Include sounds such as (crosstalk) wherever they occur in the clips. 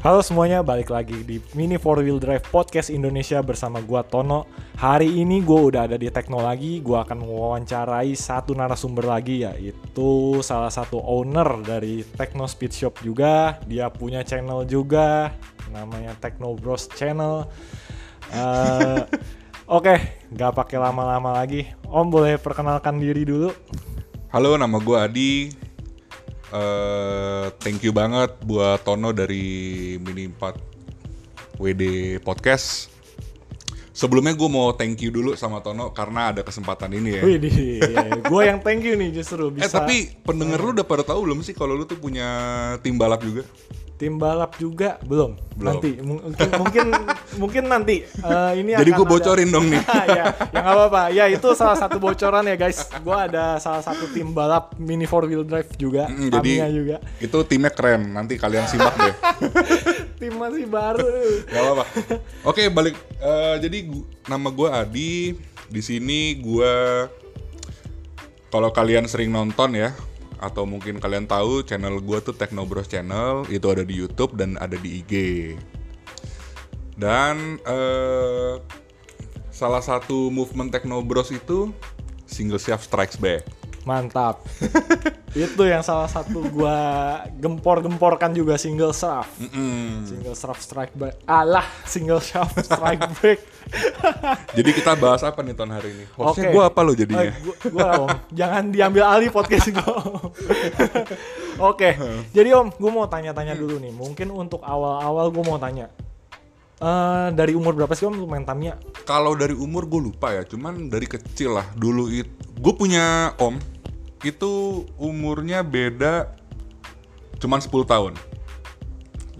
Halo semuanya, balik lagi di Mini Four Wheel Drive Podcast Indonesia bersama gua Tono. Hari ini gua udah ada di Teknologi, gua akan mewawancarai satu narasumber lagi yaitu salah satu owner dari Techno Speed Shop juga. Dia punya channel juga, namanya Techno Bros Channel. Eh, (laughs) Oke, nggak pakai lama-lama lagi. Om boleh perkenalkan diri dulu? Halo, nama gue Adi. Eh, thank you banget buat Tono dari Mini 4 WD Podcast. Sebelumnya gue mau thank you dulu sama Tono karena ada kesempatan ini ya. Wih, gue yang thank you nih justru bisa. Eh tapi pendengar lu udah pada tahu belum sih kalau lu tuh punya tim balap juga? Tim balap juga belum, Belum. nanti mungkin mungkin mungkin nanti Eh, ini Jadi gue ada- bocorin dong nih. (laughs) ya ya nggak apa-apa ya itu salah satu bocoran ya guys gue ada salah satu tim balap mini four wheel drive juga Mm, jadi juga itu timnya keren. Nanti kalian simak deh. (laughs) tim masih baru Gak apa-apa. Oke, balik. Eh, jadi gu- nama gue Adi. Di sini gue kalau kalian sering nonton ya atau mungkin kalian tahu channel gue tuh Technobros Channel itu ada di YouTube dan ada di IG. Dan eh, salah satu movement Technobros itu single shaft strikes back. mantap (laughs) itu yang salah satu gue gempor-gemporkan juga single shaft Mm-mm. single shaft strike back alah single shaft (laughs) strike back (laughs) Jadi kita bahas apa nih tahun hari ini? Hostnya Oke. gue apa lo jadinya? Eh, gua, gua, om, jangan diambil alih podcast gue. Oke, jadi om, gue mau tanya-tanya dulu nih. Mungkin untuk awal-awal gue mau tanya. Eh dari umur berapa sih om main Tamiya? Kalau dari umur gue lupa ya, cuman dari kecil lah dulu itu gue punya om itu umurnya beda cuman 10 tahun.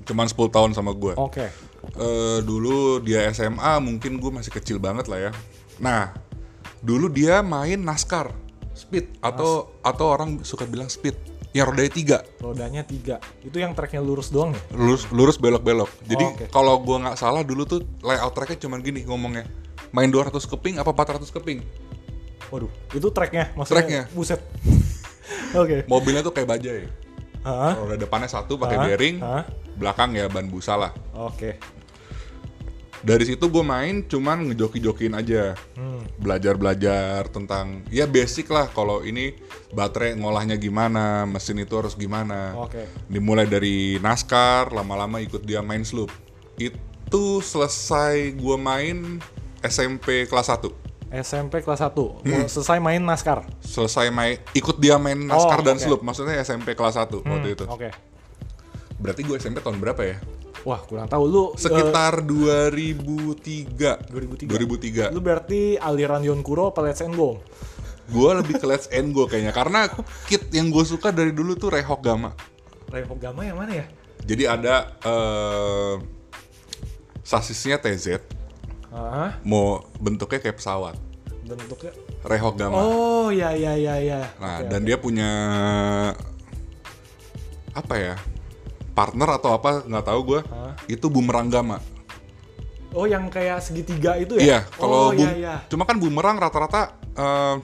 Cuman 10 tahun sama gue. Oke. Eh, dulu dia SMA mungkin gue masih kecil banget lah ya. Nah, dulu dia main NASCAR speed atau atau orang suka bilang speed yang rodanya tiga Rodanya tiga. Itu yang tracknya lurus doang ya? lurus lurus belok belok. Jadi Oh, oke. kalau gue nggak salah dulu tuh layout tracknya cuman gini ngomongnya main 200 keping apa 400 keping. Waduh, itu tracknya maksudnya? Tracknya. Buset. (laughs) Oke. Mobilnya tuh kayak bajai. Hah? Roda depannya satu pakai bearing, Hah? belakang ya ban busa lah. Oke. Dari situ gue main cuman ngejoki-jokiin aja. Hmm. Belajar-belajar tentang ya basic lah kalau ini baterai ngolahnya gimana, mesin itu harus gimana. Oke. Dimulai dari NASCAR, lama-lama ikut dia main sloop. Itu selesai gue main SMP kelas 1. SMP kelas 1. Hmm. Selesai main NASCAR. Selesai main ikut dia main NASCAR Oh, dan oke. sloop, maksudnya SMP kelas 1 waktu Hmm, itu. Oke. Berarti gue SMP tahun berapa ya? Wah, kurang tahu lu eh, Sekitar 2003. 2003. 2003. Lu berarti aliran Yonkuro apa Let's and Go? Gue lebih ke Let's and Go kayaknya karena kit yang gue suka dari dulu tuh Rehok Gama. Rehogama yang mana ya? Jadi ada eh, sasisnya TZ, Hah? mau bentuknya kayak pesawat. Bentuknya Rehok Gama. Oh, ya ya ya ya. Nah, Oke, dan oke. dia punya apa ya? Partner atau apa nggak tahu gue. Itu bumerang Gama. Oh, yang kayak segitiga itu ya? Iya, kalau oh, bum- iya, iya. cuma kan bumerang rata-rata eh,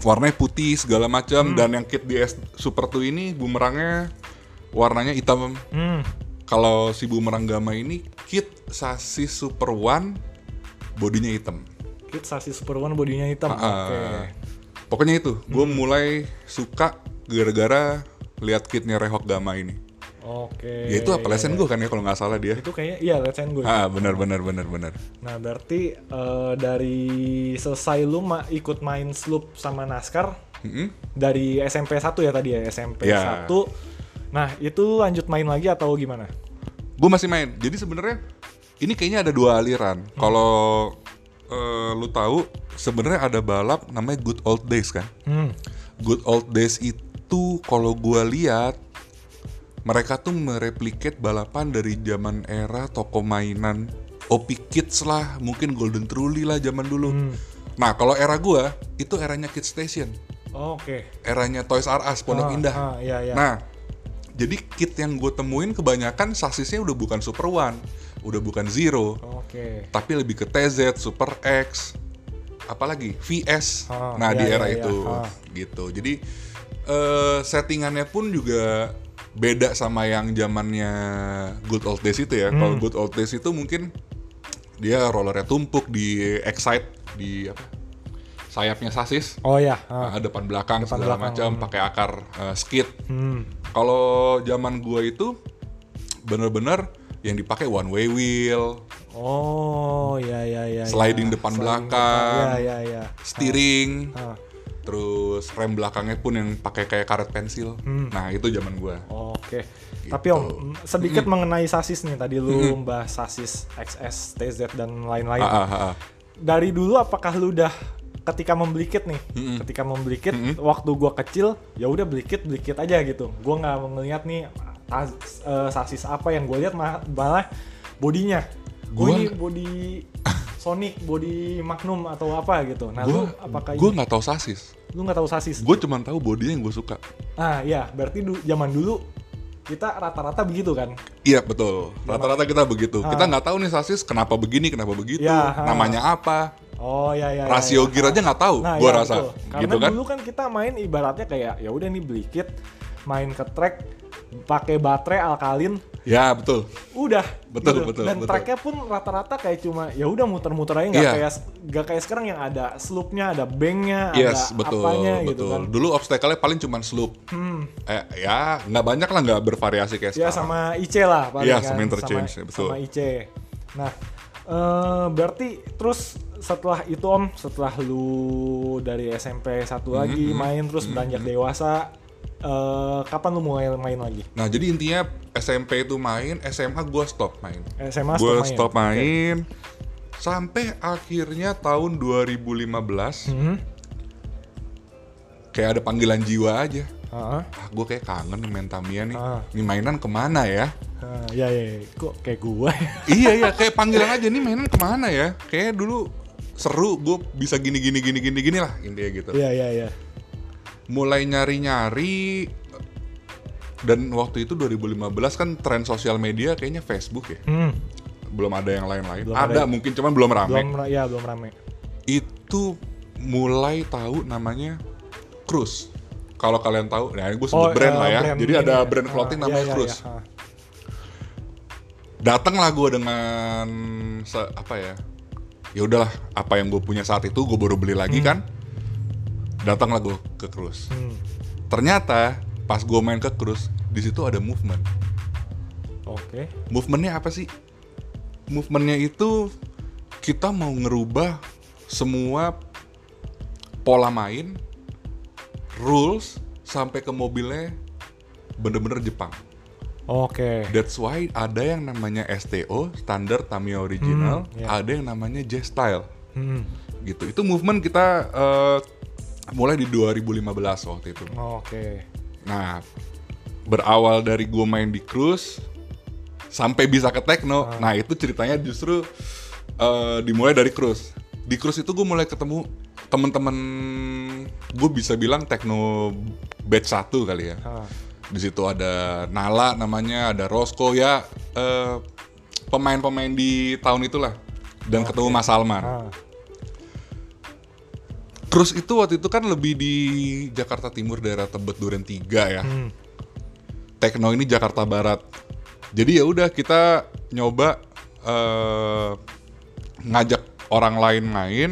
warnanya putih segala Hmm. macam dan yang kit di S Super 2 ini bumerangnya warnanya hitam. Hmm. Kalau si bumerang Gama ini kit sasis Super One bodinya hitam. Kit sasis Super One bodinya hitam. Ah, Oke. Pokoknya itu, gue Hmm. mulai suka gara-gara lihat kitnya Rehok Gama ini. Oke. ya itu apa lesen gue kan ya kalau nggak salah dia. Itu kayaknya iya and Go. Ah benar benar benar benar. Nah, berarti eh, dari selesai lu ma- ikut main sloop sama NASCAR Mm-mm. dari SMP 1 ya tadi ya, SMP Ya. 1. Nah, itu lanjut main lagi atau gimana? Gue masih main. Jadi sebenarnya ini kayaknya ada dua aliran. Kalau eh, lu tahu sebenarnya ada balap namanya Good Old Days kan. Hmm. Good Old Days itu kalau gua lihat mereka tuh mereplikat balapan dari zaman era toko mainan Opi Kids lah, mungkin Golden Truly lah zaman dulu. Hmm. Nah, kalau era gua itu eranya Kid Station, Oke. eranya Toys R Us Pondok Ah, Indah. ah, iya, iya. Nah, jadi kit yang gue temuin kebanyakan sasisnya udah bukan Super One, udah bukan Zero, Oke. tapi lebih ke TZ, Super X, apalagi VS. Ah, nah iya, di era iya, iya. itu Ah. gitu. Jadi eh, settingannya pun juga beda sama yang zamannya good old days itu ya. Hmm. Kalau good old days itu mungkin dia rollernya tumpuk di excite di apa? sayapnya sasis. Oh ya. ah. Nah, depan belakang Depan segala macam pakai akar eh, skid. Hmm. Kalau zaman gua itu bener-bener yang dipakai one way wheel, Oh ya ya ya. Sliding ya. depan Sliding belakang. depan. Ya ya ya. steering, Ah. Terus rem belakangnya pun yang pakai kayak karet pensil. Hmm. Nah itu zaman gua. Oke. Gitu. Tapi Om, mm, sedikit mengenai sasis nih. Tadi lu membahas sasis XS, TZ dan lain-lain. Ah, ah, ah. Dari dulu apakah lu udah ketika membeli kit nih, ketika membeli kit waktu gua kecil, ya udah beli kit, beli kit aja gitu. Gua nggak ngeliat nih eh, sasis apa yang gue lihat ma- malah bodinya. Gue Gua- ini body (laughs) Sonic, body Magnum atau apa gitu. Nah, lu Gua, apakah gua ini- nggak tahu sasis. lu nggak tahu sasis? Gue cuma tahu bodinya yang gue suka. Ah, iya, berarti du- zaman dulu kita rata-rata begitu kan? Iya betul. Rata-rata kita begitu. Ah. Kita nggak tahu nih sasis kenapa begini, kenapa begitu, Ya, ah. namanya apa, Oh ya ya. ya, rasio ya. gear aja nggak tahu. Nah, gua iya, rasa, betul. Karena gitu kan? dulu kan kita main ibaratnya kayak ya udah nih beli kit, main ke track, pakai baterai alkalin, Ya betul. udah. Betul, gitu. betul, Dan betul. tracknya pun rata-rata kayak cuma ya udah muter-muter aja nggak Iya. kayak nggak kayak sekarang yang ada sloopnya, ada banknya, Yes, ada betul, apanya betul. gitu kan. Dulu obstacle-nya paling cuma slope. Hmm. Eh, ya nggak banyak lah, nggak bervariasi kayak Ya sekarang. sama IC lah paling Iya, kan. sama interchange, ya, betul. Sama IC. Nah, eh, berarti terus setelah itu Om, setelah lu dari SMP satu lagi Mm-hmm, main terus beranjak dewasa, eh, kapan lu mulai main lagi? Nah jadi intinya SMP itu main, SMA gue stop main. SMA Gue stop main. stop main sampai akhirnya tahun 2015 Hmm. kayak ada panggilan jiwa aja. Heeh. Ah gue kayak kangen nih main Tamiya nih. Ah. Ini mainan ke mana ya? Ah, ya, ya, ya. kok kayak gua ya? (laughs) iya iya kayak panggilan aja nih mainan ke mana ya? Kayak dulu seru gue bisa gini gini gini gini gini lah intinya gitu. Iya, iya, iya. Mulai nyari nyari dan waktu itu 2015 kan tren sosial media kayaknya Facebook ya. Hmm. Belum ada yang lain-lain. Belum Ada ada. mungkin cuman belum rame. Belum, ya belum rame. itu mulai tahu namanya Cruise. Kalau kalian tahu, nah gue sebut Oh, brand eh, lah ya. brand Jadi ada ya. brand Ah, clothing iya, namanya iya, Cruise. iya. Ah. Datanglah gue dengan se- apa ya? Ya udahlah, apa yang gue punya saat itu gue baru beli lagi kan. Datanglah gue ke Cruise. Hmm. Ternyata pas gue main ke Cruise, di situ ada movement. Oke. Movementnya apa sih? Movementnya itu kita mau ngerubah semua pola main, rules sampai ke mobilnya bener-bener Jepang. Oke. That's why ada yang namanya STO (Standard Tamiya Original), Hmm, ya. ada yang namanya J Style. Hmm. Gitu. Itu movement kita eh, mulai di 2015 waktu itu. Oke. Nah, berawal dari gue main di cruise sampai bisa ke techno. Ah. Nah, itu ceritanya justru eh, dimulai dari cruise. Di cruise itu gue mulai ketemu temen-temen gue bisa bilang techno batch satu kali ya. Ah. Di situ ada Nala namanya, ada Rosco ya eh, pemain-pemain di tahun itulah. Dan ketemu Mas Salman. Ah. Cruise itu waktu itu kan lebih di Jakarta Timur daerah Tebet Duren 3 ya. Hmm. Tekno ini Jakarta Barat. Jadi ya udah kita nyoba eh, ngajak orang lain main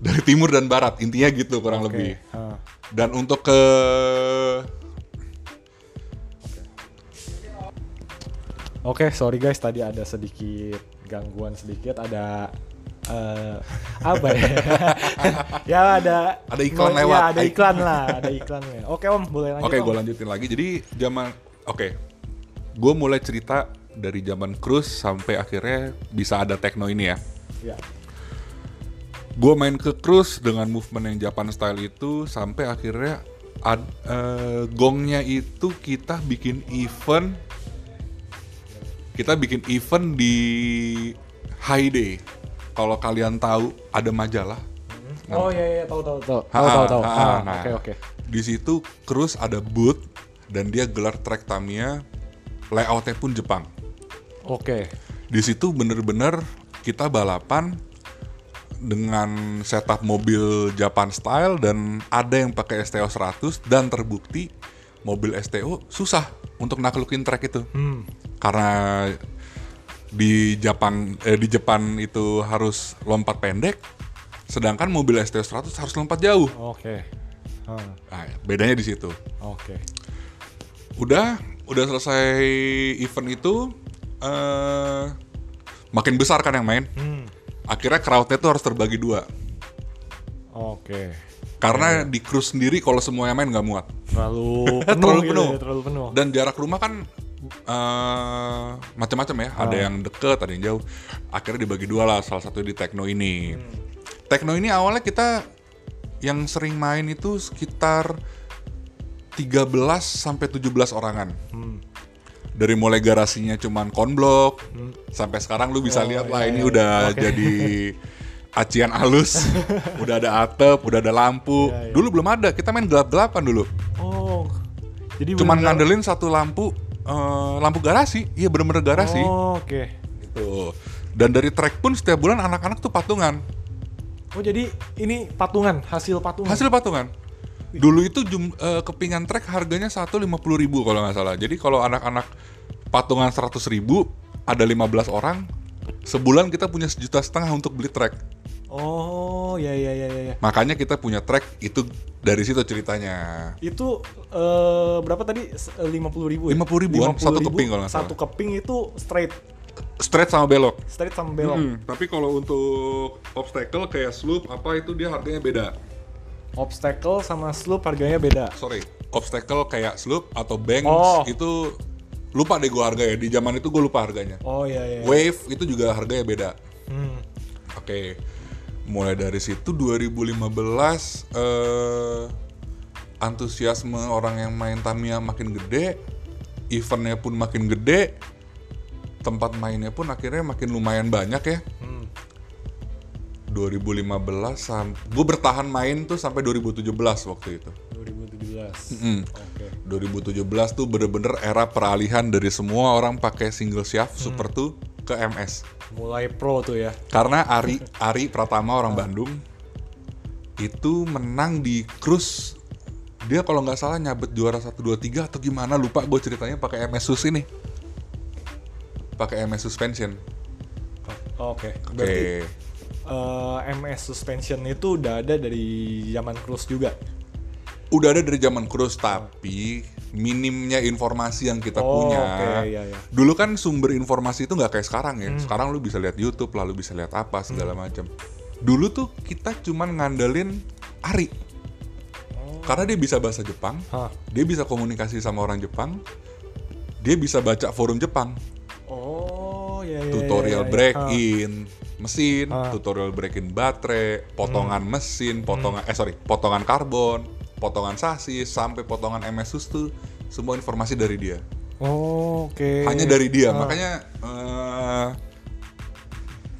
dari timur dan barat intinya gitu kurang Oke. lebih. Dan untuk ke Oke, sorry guys, tadi ada sedikit gangguan sedikit, ada eh, apa ya? (laughs) ya ada Ada iklan ya, lewat. ada iklan lah, ada iklannya. Oke om, boleh lanjut. Oke, gue lanjutin lagi. Jadi zaman oke. Gue mulai cerita dari zaman cruise sampai akhirnya bisa ada techno ini ya. Ya. gue main ke cruise dengan movement yang Japan style itu sampai akhirnya ad, eh, gongnya itu kita bikin event kita bikin event di High Day kalau kalian tahu ada majalah Oh iya iya tahu tahu tahu. Ha, Tahu tahu Ah. Oke oke. di situ cruise ada booth dan dia gelar track Tamiya layoutnya pun Jepang Oke. di situ bener-bener kita balapan dengan setup mobil Japan style dan ada yang pakai STO 100 dan terbukti mobil STO susah untuk naklukin track itu Hmm. karena di Jepang eh, di Jepang itu harus lompat pendek sedangkan mobil STO 100 harus lompat jauh Oke. Hah, nah, bedanya di situ Oke. udah udah selesai event itu eh makin besar kan yang main Hmm. akhirnya crowdnya tuh harus terbagi dua Oke. karena di cruise sendiri kalau semuanya main nggak muat Terlalu (laughs) penuh. Terlalu gitu penuh. ya, terlalu penuh. dan jarak rumah kan eh macam-macam ya ada yang deket ada yang jauh akhirnya dibagi dua lah salah satu di Tekno ini Tekno ini awalnya kita yang sering main itu sekitar 13 sampai 17 orangan Hmm. dari mulai garasinya cuman konblok sampai sekarang lu bisa Oh, lihat lah iya, ini iya. udah Oke. jadi (laughs) acian halus (laughs) udah ada atap udah ada lampu Iya, iya. dulu belum ada kita main gelap-gelapan dulu Oh. Jadi cuman ngandelin satu lampu eh, lampu garasi. Iya bener-bener garasi. Oh, Oke. gitu. Dan dari track pun setiap bulan anak-anak tuh patungan. Oh jadi ini patungan, hasil patungan. hasil patungan. Dulu itu jum, eh, kepingan track harganya satu lima puluh ribu kalau nggak salah. Jadi kalau anak-anak patungan seratus ribu ada 15 orang sebulan kita punya sejuta setengah untuk beli track Oh, ya ya ya ya. ya. makanya kita punya track itu dari situ ceritanya Itu eh, berapa tadi? Lima puluh ribu. 50 ribuan, satu keping kalau nggak Satu keping itu straight, straight sama belok straight sama belok. Hmm, tapi kalau untuk obstacle kayak slope apa itu dia harganya beda Obstacle sama slope harganya beda. sorry obstacle kayak slope atau banks Oh. itu lupa deh gue harganya di zaman itu gue lupa harganya Oh iya iya. wave itu juga harganya beda Hmm. oke mulai dari situ 2015 eh, antusiasme orang yang main Tamiya makin gede eventnya pun makin gede tempat mainnya pun akhirnya makin lumayan banyak ya Hmm. 2015 sam gue bertahan main tuh sampai 2017 waktu itu 2017. Mm. Oke. 2017 tuh bener-bener era peralihan dari semua orang pakai single shaft Super 2 ke MS. Mulai pro tuh ya. Karena Ari Ari Pratama orang Bandung itu menang di cruise dia kalau nggak salah nyabet juara 1 2 3 atau gimana lupa gue ceritanya pakai MS sus ini. Pakai MS suspension. Oke. Oke. Berarti eh, MS suspension itu udah ada dari zaman cruise juga. Udah ada dari zaman cruise tapi minimnya informasi yang kita Oh, punya. oke, iya, iya. Dulu kan sumber informasi itu nggak kayak sekarang ya. Sekarang lu bisa lihat YouTube, lalu bisa lihat apa segala macam. Dulu tuh kita cuman ngandelin Ari. Karena dia bisa bahasa Jepang, Hah. dia bisa komunikasi sama orang Jepang, dia bisa baca forum Jepang, Oh ya ya. tutorial ya, ya. break in mesin, Ah. tutorial break in baterai, potongan mesin, potongan eh sorry, potongan karbon, potongan sasis sampai potongan MS sus tuh semua informasi dari dia. Oh, Oke. hanya dari dia. Ah. makanya eh,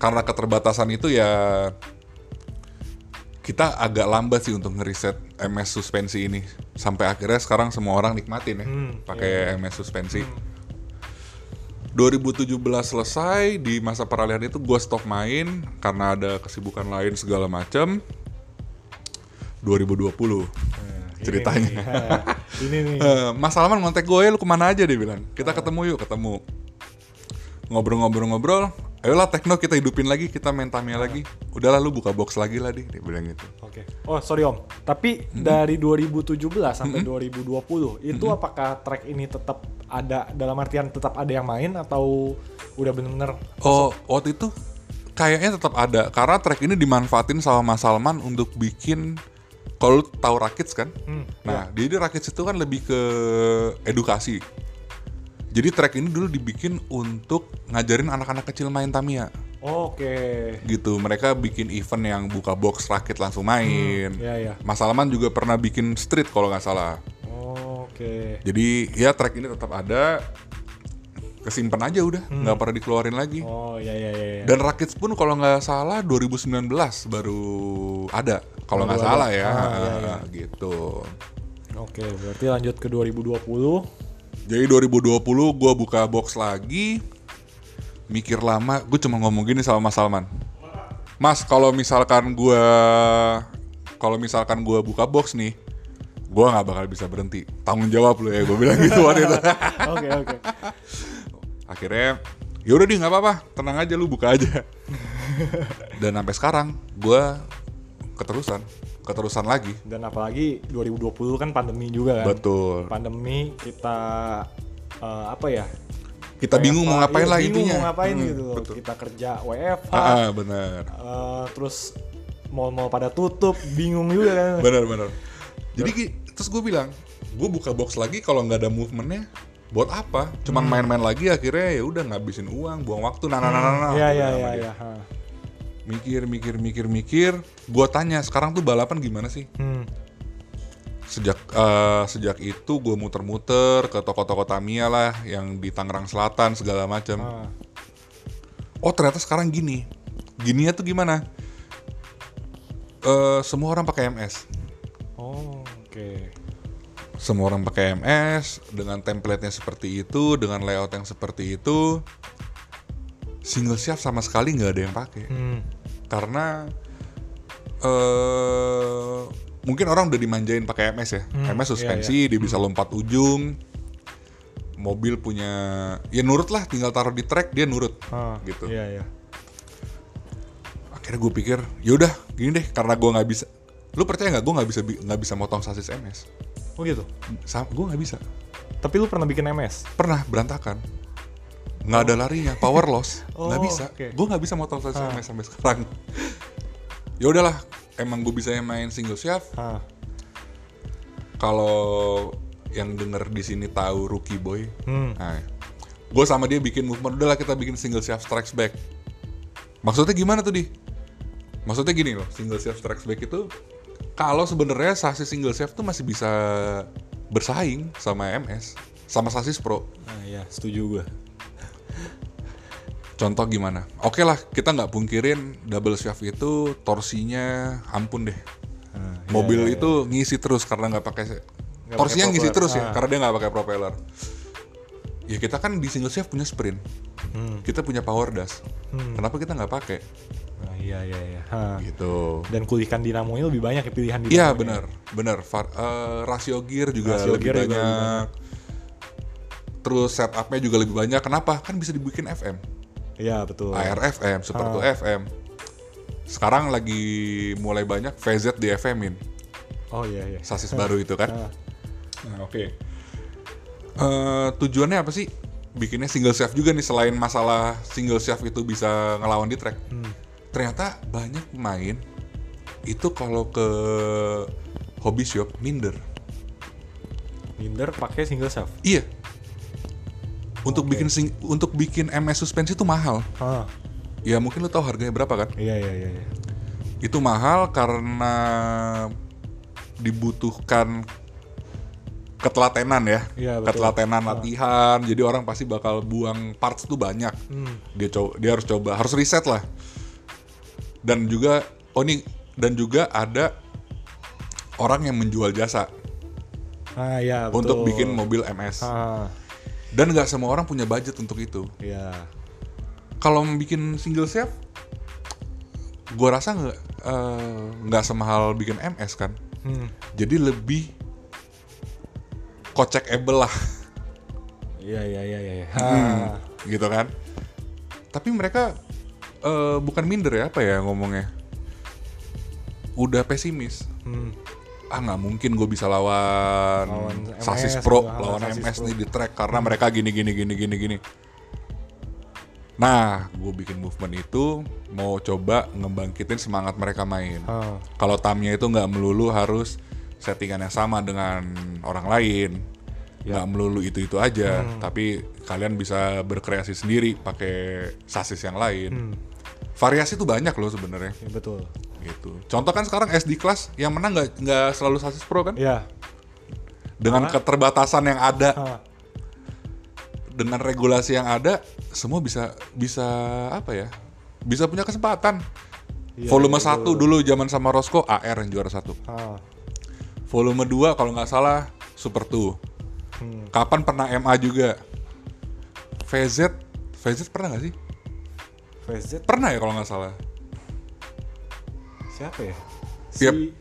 karena keterbatasan itu ya kita agak lambat sih untuk ngeriset MS suspensi ini. Sampai akhirnya sekarang semua orang nikmatin ya Hmm, pakai MS suspensi. 2017 selesai di masa peralihan itu gue stop main karena ada kesibukan lain segala macam 2020 Ini ceritanya. nih. Hah, ini nih. (laughs) Eh, Mas Salman ngontek gue ya lu ke mana aja? dia bilang. Kita ketemu yuk ketemu. Ngobrol-ngobrol-ngobrol ayolah tekno kita hidupin lagi kita main Tamiya lagi. Udahlah lu buka box lagi lah di. Dia bilang gitu. Oke. Oh, sorry Om. Tapi dari 2017 sampai 2020 itu apakah track ini tetap ada dalam artian tetap ada yang main atau udah bener-bener oh waktu itu kayaknya tetap ada karena track ini dimanfaatin sama Mas Salman untuk bikin kalau lu tahu Rakits kan? Hmm, nah jadi Rakits itu kan lebih ke edukasi. Jadi track ini dulu dibikin untuk ngajarin anak-anak kecil main Tamiya. Oke. gitu mereka bikin event yang buka box rakit langsung main. Ya ya. Mas Salman juga pernah bikin street kalau nggak salah. Oke. jadi ya track ini tetap ada kesimpan aja udah nggak pernah dikeluarin lagi Oh ya ya ya. ya. dan Rakits pun kalau nggak salah 2019 baru ada kalau nggak salah ya, Ah, iya, iya. gitu Oke, berarti lanjut ke 2020. jadi 2020 gua buka box lagi mikir lama gue cuma ngomong gini sama Mas Salman Mas kalau misalkan gua kalau misalkan gua buka box nih gue nggak bakal bisa berhenti tanggung jawab lu ya gue bilang gitu waktu itu (laughs) Oke oke. Akhirnya ya udah di nggak apa-apa tenang aja lu buka aja (laughs) dan sampai sekarang gue keterusan keterusan lagi Dan apalagi 2020 kan pandemi juga kan. betul Pandemi kita eh, apa ya? kita bingung mau ngapain Iya, lah bingung intinya mau ngapain Hmm, gitu betul. Kita kerja WFH. ah, ah, bener eh, terus mall-mall pada tutup, bingung juga kan. bener bener jadi terus gue bilang gue buka box lagi kalau nggak ada movementnya buat apa cuman Hmm. main-main lagi akhirnya ya udah ngabisin uang buang waktu nah nah nah nah, nah. Iya iya iya sama dia. iya. ha. mikir mikir mikir mikir gue tanya sekarang tuh balapan gimana sih Hmm. sejak eh, sejak itu gue muter-muter ke toko-toko Tamiya lah yang di Tangerang Selatan segala macam Ah. oh ternyata sekarang gini gininya tuh gimana Eh semua orang pakai MS Oh, oke. Semua orang pakai MS dengan template-nya seperti itu dengan layout yang seperti itu single shaft sama sekali nggak ada yang pakai. Hmm. karena eh mungkin orang udah dimanjain pakai MS ya. Hmm, MS suspensi iya, dia bisa lompat ujung. Mobil punya ya nurut lah tinggal taruh di track dia nurut Ah, gitu. Iya iya. akhirnya gue pikir yaudah gini deh karena gue nggak bisa lu percaya nggak? Gue nggak bisa bi- nggak bisa motong sasis MS Oh gitu. Gue nggak bisa Tapi lu pernah bikin MS? pernah berantakan nggak ada larinya power loss (laughs) nggak Oh, bisa oke. gue nggak bisa motong sasis Ah. MS sampai sekarang ya udahlah emang gue bisa main single shaft Ah. kalau yang denger di sini tahu Rookie Boy, Hmm. nah, gue sama dia bikin movement udahlah kita bikin single shaft strikes back. Maksudnya gimana tuh di? Maksudnya gini loh, single shaft strikes back itu kalau sebenarnya sasis single shaft tuh masih bisa bersaing sama MS, sama sasis Pro. Ah, iya, setuju gue. Contoh gimana? Oke lah, kita nggak pungkirin double shaft itu torsinya ampun deh. Ah, iya, mobil iya, itu ngisi terus karena nggak pakai torsinya ngisi terus ya Ah. karena dia nggak pakai propeller ya kita kan di single shaft punya sprint Hmm. kita punya power dash Hmm. kenapa kita nggak pakai Ah, iya iya iya. Ha. gitu Dan kulihkan dinamonya lebih banyak ya pilihan dinamonya. iya benar benar eh, rasio gear juga Rasio lebih gear juga banyak. lebih banyak. terus setupnya juga lebih banyak kenapa kan bisa dibikin FM Iya betul. ARFM Super 2 FM sekarang lagi mulai banyak VZ di FM-in Oh iya iya. sasis baru itu kan Ah. Nah, oke. Eh, tujuannya apa sih? Bikinnya single shaft juga nih selain masalah single shaft itu bisa ngelawan di track. Hmm. Ternyata banyak pemain itu kalau ke hobby shop minder. Minder pakai single shaft. Iya. Untuk bikin sing- untuk bikin MS suspensi itu mahal. Ah. Ya mungkin lu tahu harganya berapa kan? Iya iya iya. iya. Itu mahal karena dibutuhkan ketelatenan ya. Betul. ketelatenan latihan. Jadi orang pasti bakal buang parts tuh banyak. Hmm. Dia coba dia harus coba, harus riset lah. Dan juga oh nih dan juga ada orang yang menjual jasa Ah iya betul. untuk bikin mobil MS. Ah. Dan nggak semua orang punya budget untuk itu. Iya. Kalau bikin single shaft, gua rasa nggak eh, nggak semahal bikin MS kan. Hmm. Jadi lebih kocekable lah, Iya iya iya iya. Hmm. Ah. gitu kan. Tapi mereka eh, bukan minder ya apa ya ngomongnya. Udah pesimis. Hmm. Ah nggak mungkin gue bisa lawan, Lawan sasis MS, pro, gitu, lawan sasis MS pro. nih di track karena mereka gini gini gini gini gini. Nah, gue bikin movement itu mau coba ngebangkitin semangat mereka main. Ah. Kalau tamnya itu nggak melulu harus settingan yang sama dengan orang lain, Ya. nggak melulu itu itu aja, Hmm. tapi kalian bisa berkreasi sendiri pakai sasis yang lain. Hmm. Variasi tuh banyak loh sebenarnya, Ya, betul. gitu. Contoh kan sekarang SD kelas yang menang nggak nggak selalu sasis pro kan, Iya. dengan Karena- keterbatasan yang ada, Ah. dengan regulasi yang ada, semua bisa bisa apa ya, bisa punya kesempatan. Iya, Volume iya, satu dulu zaman sama Roscoe AR yang juara satu. Ah. Volume 2 kalau nggak salah Super 2. Hmm. Kapan pernah MA juga? VZ, VZ pernah nggak sih? VZ Pernah ya kalau nggak salah. siapa ya? Tiap-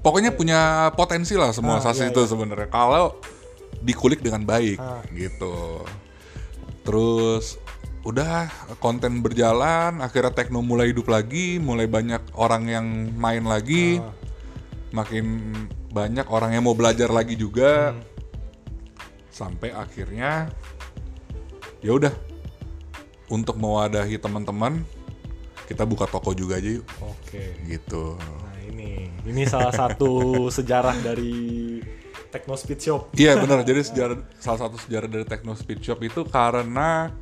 pokoknya punya potensi lah semua Ah, sasis iya, itu sebenarnya kalau dikulik dengan baik Ah. gitu terus udah konten berjalan akhirnya tekno mulai hidup lagi mulai banyak orang yang main lagi Ah. makin banyak orang yang mau belajar lagi juga Hmm. Sampai akhirnya ya udah untuk mewadahi teman-teman kita buka toko juga aja yuk Oke. gitu Nah ini, ini salah satu sejarah dari Techno Speed Shop. Iya benar. Jadi sejarah salah satu sejarah dari Techno Speed Shop itu karena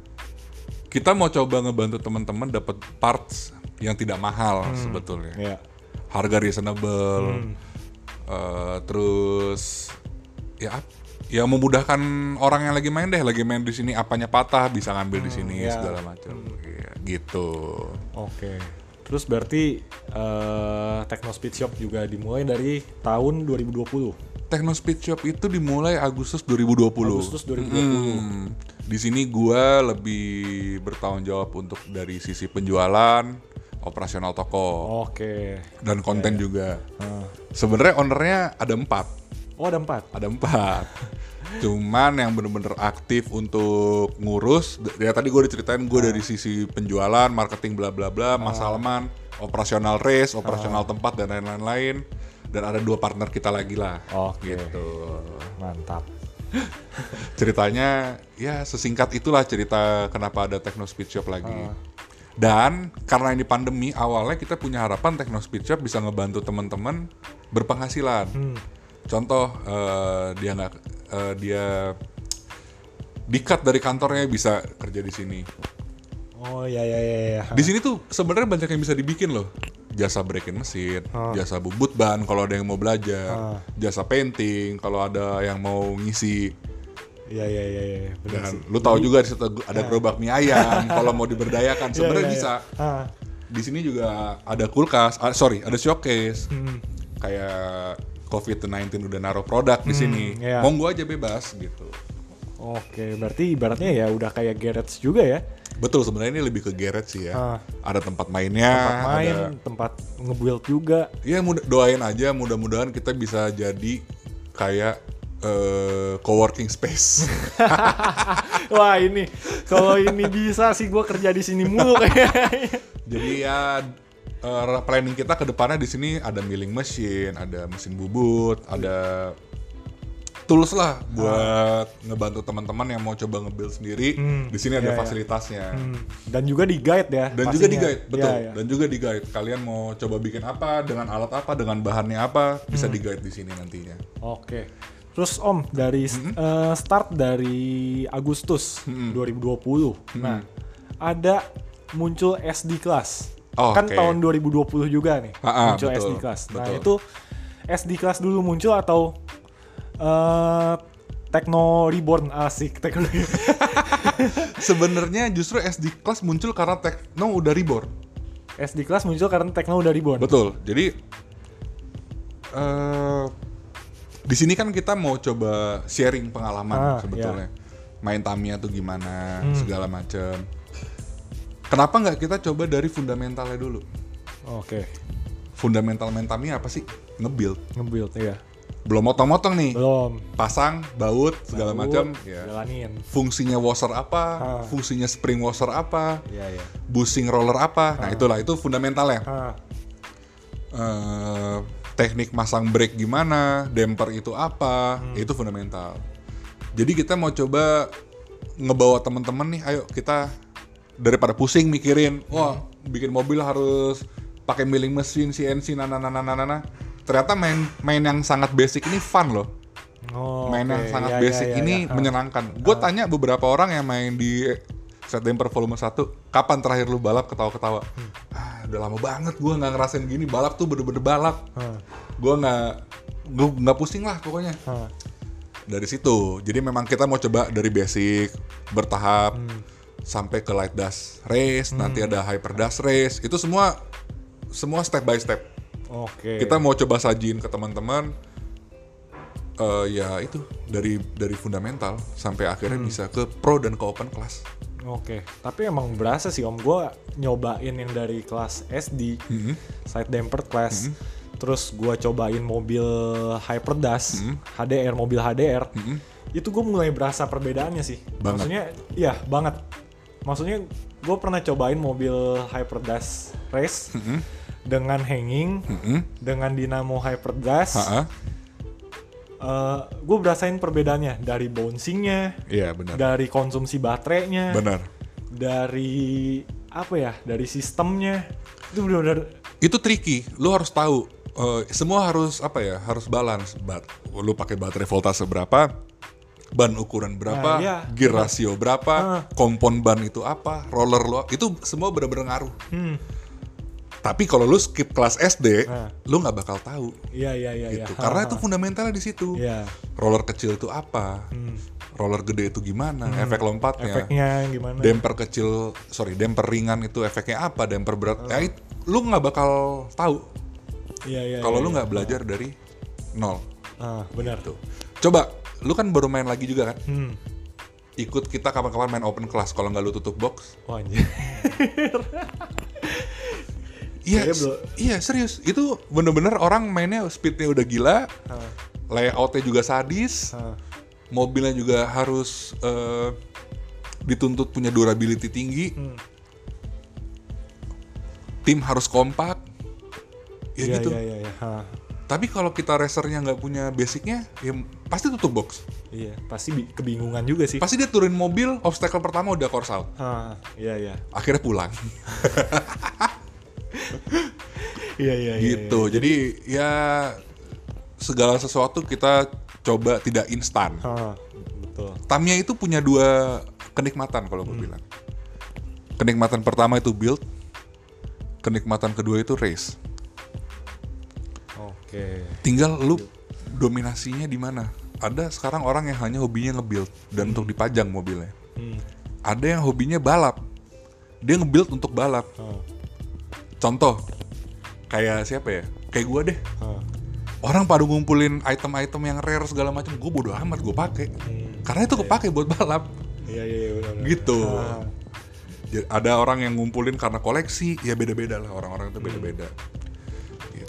kita mau coba ngebantu teman-teman dapat parts yang tidak mahal sebetulnya. Ya. Harga reasonable. eh, terus ya ya memudahkan orang yang lagi main deh, lagi main di sini apanya patah bisa ngambil di sini ya. segala macam. Iya, gitu. Oke. Terus berarti eh Techno Speed Shop juga dimulai dari tahun 2020. Techno Speed Shop itu dimulai Agustus 2020. Agustus 2020. Hmm, di sini gua lebih bertanggung jawab untuk dari sisi penjualan, operasional toko Oke. dan konten juga. Ah. Sebenarnya ownernya ada empat, Oh ada empat. ada empat. Cuman yang bener-bener aktif untuk ngurus, ya tadi gue diceritain gue dari sisi penjualan, marketing, bla bla bla, Mas Salman, operasional race, operasional tempat dan lain-lain. Dan ada dua partner kita lagi lah, Oke. gitu. Mantap. (laughs) ceritanya ya sesingkat itulah cerita kenapa ada Techno Speed Shop lagi. Dan karena ini pandemi, awalnya kita punya harapan Techno Speed Shop bisa ngebantu teman-teman berpenghasilan. Contoh eh, dia nggak eh, dia di-cut dari kantornya bisa kerja di sini. Oh ya ya ya ya. Di sini tuh sebenarnya banyak yang bisa dibikin loh. Jasa breaking mesin, jasa bubut ban kalau ada yang mau belajar, jasa painting kalau ada yang mau ngisi Iya iya iya iya. Dan sih. lu tahu juga di situ ada gerobak mie ayam (laughs) kalau mau diberdayakan sebenarnya Iya, iya, bisa. Ah. Di sini juga ada kulkas, ah, sorry ada showcase. Hmm. Kayak COVID-19 udah naruh produk di sini. iya. Monggo aja bebas gitu. Oke, berarti ibaratnya ya udah kayak garage juga ya. Betul sebenarnya ini lebih ke garage sih ya. Ah. Ada tempat mainnya, Tempat main, ada tempat nge-build juga. ya mudah- doain aja mudah-mudahan kita bisa jadi kayak eh, co-working space. (laughs) (laughs) Wah ini, kalau ini bisa sih gue kerja di sini mulu kayaknya. (laughs) Jadi ya eh, planning kita ke depannya di sini ada milling machine, ada mesin bubut, ada tools lah buat ngebantu teman-teman yang mau coba nge-build sendiri. Hmm, Di sini ada iya, iya. fasilitasnya. Hmm, Dan juga di guide ya. Dan juga di pastinya. guide, betul. Iya, iya. Dan juga di guide. Kalian mau coba bikin apa, dengan alat apa, dengan bahannya apa, bisa Hmm. di guide di sini nantinya. Oke. Terus Om dari eh, start dari Agustus Hmm. 2020. Nah, ada muncul SD class. Oh, kan oke. tahun 2020 juga nih Ah, ah, muncul betul, SD class. Nah, betul. itu SD class dulu muncul atau eh Techno Reborn asik Techno (laughs) Sebenarnya justru SD Class muncul karena Tekno udah reborn. SD class muncul karena Techno udah Reborn. Betul. Jadi eh di sini kan kita mau coba sharing pengalaman Ah, sebetulnya. Main Tamiya tuh gimana, Hmm. segala macem. Kenapa nggak kita coba dari fundamentalnya dulu? Oke. Fundamental main Tamiya apa sih? Nge-build. Nge-build ya. Belum motong-motong nih. Belum. Pasang, baut, segala macam. Ya. Jalanin. Fungsinya washer apa? Ah. Fungsinya spring washer apa? Iya, iya. Bushing roller apa? Nah itulah itu fundamentalnya. Ah, eh, teknik masang brake gimana, damper itu apa, Hmm. itu fundamental. Jadi kita mau coba ngebawa teman-teman nih, ayo kita daripada pusing mikirin, wah bikin mobil harus pakai milling mesin, CNC, nana nana nana nana. Ternyata main main yang sangat basic ini fun loh. Oh, main yang oke. sangat Ya, ya, basic ya, ini ya. Ah. menyenangkan. Gue tanya beberapa orang yang main di set damper volume 1, kapan terakhir lu balap ketawa-ketawa? Hmm. Ah, udah lama banget gue nggak ngerasain gini, balap tuh bener-bener balap. Ah, Gue nggak gue nggak pusing lah pokoknya. ah. Dari situ, jadi memang kita mau coba dari basic bertahap Hmm. Sampai ke light dash race, nanti ada hyper dash race. Itu semua semua step by step. Oke. Kita mau coba sajiin ke teman-teman eh ya itu dari dari fundamental sampai akhirnya Hmm. bisa ke pro dan ke open class. Oke, tapi emang berasa sih om gue nyobain yang dari kelas SD, Mhm. side damper class, terus gua cobain mobil Hyperdash Hmm. HDR mobil HDR itu gue mulai berasa perbedaannya sih Banget. maksudnya iya banget maksudnya gue pernah cobain mobil Hyperdash race Hmm. dengan hanging Mm-mm. dengan dinamo Hyperdash Ha-ha. gue berasain perbedaannya dari bouncingnya Iya benar. dari konsumsi baterainya Benar. dari apa ya dari sistemnya itu benar-benar Itu tricky. Lu harus tahu. eh, semua harus apa ya? Harus balance. Bat, lu pakai baterai voltase berapa? Ban ukuran berapa? Nah, iya. gear rasio berapa? Ah. Kompon ban itu apa? Roller lo itu semua benar-benar ngaruh. hmm Tapi kalau lu skip kelas SD, Ah. lu nggak bakal tahu iya iya iya iya. gitu. Ha, Karena itu fundamentalnya di situ. Iya. Roller kecil itu apa? Hmm. Roller gede itu gimana? Efek lompatnya. efeknya gimana Damper kecil, sorry, damper ringan itu efeknya apa? Damper berat, ya it- lu nggak bakal tahu iya iya kalau iya, lu iya. nggak belajar dari nol. ah benar Tuh. Coba, lu kan baru main lagi juga kan? hmm Ikut kita kapan-kapan main open class kalau nggak lu tutup box. oh anjir (laughs) Iya, iya serius. Itu bener-bener orang mainnya speednya udah gila, Ah, layoutnya juga sadis, ah. mobilnya juga harus eh, dituntut punya durability tinggi, Hmm. tim harus kompak, ya Iya gitu. iya iya iya. Ha. Tapi kalau kita racernya nggak punya basicnya, ya pasti tutup box. Iya, pasti bi- kebingungan juga sih. Pasti dia turunin mobil, obstacle pertama udah course out. Ah, iya iya. Akhirnya pulang. (laughs) Iya iya iya. gitu. Jadi ya segala sesuatu kita coba tidak instan. iya. Ah, betul. Tamiya itu punya dua kenikmatan kalau gue bilang. Kenikmatan pertama itu build, kenikmatan kedua itu race. Oke. Tinggal lu dominasinya di mana. Ada sekarang orang yang hanya hobinya nge-build dan untuk dipajang mobilnya. Hmm. Ada yang hobinya balap. Dia nge-build untuk balap. Ah, Contoh, kayak siapa ya? Kayak gua deh. ah. Orang pada ngumpulin item-item yang rare segala macam, gue bodo amat gue pakai. Hmm. Karena itu kepake buat balap. Iya iya iya benar. benar. Gitu. Ah, Ada orang yang ngumpulin karena koleksi, ya beda-beda lah orang-orang itu beda-beda. Gitu.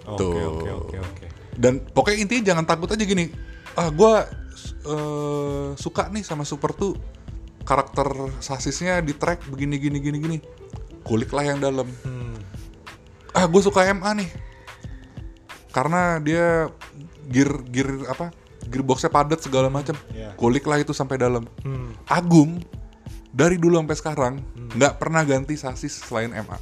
Oke oke oke oke. Dan pokoknya intinya jangan takut aja gini. Ah, gua eh, suka nih sama Super 2 karakter sasisnya di track begini gini gini gini. Kuliklah yang dalam. Hmm. ah gue suka MA nih karena dia gear gear apa gearboxnya padat segala macam Iya. kulik lah itu sampai dalam Hmm. Agung dari dulu sampai sekarang nggak pernah ganti sasis selain MA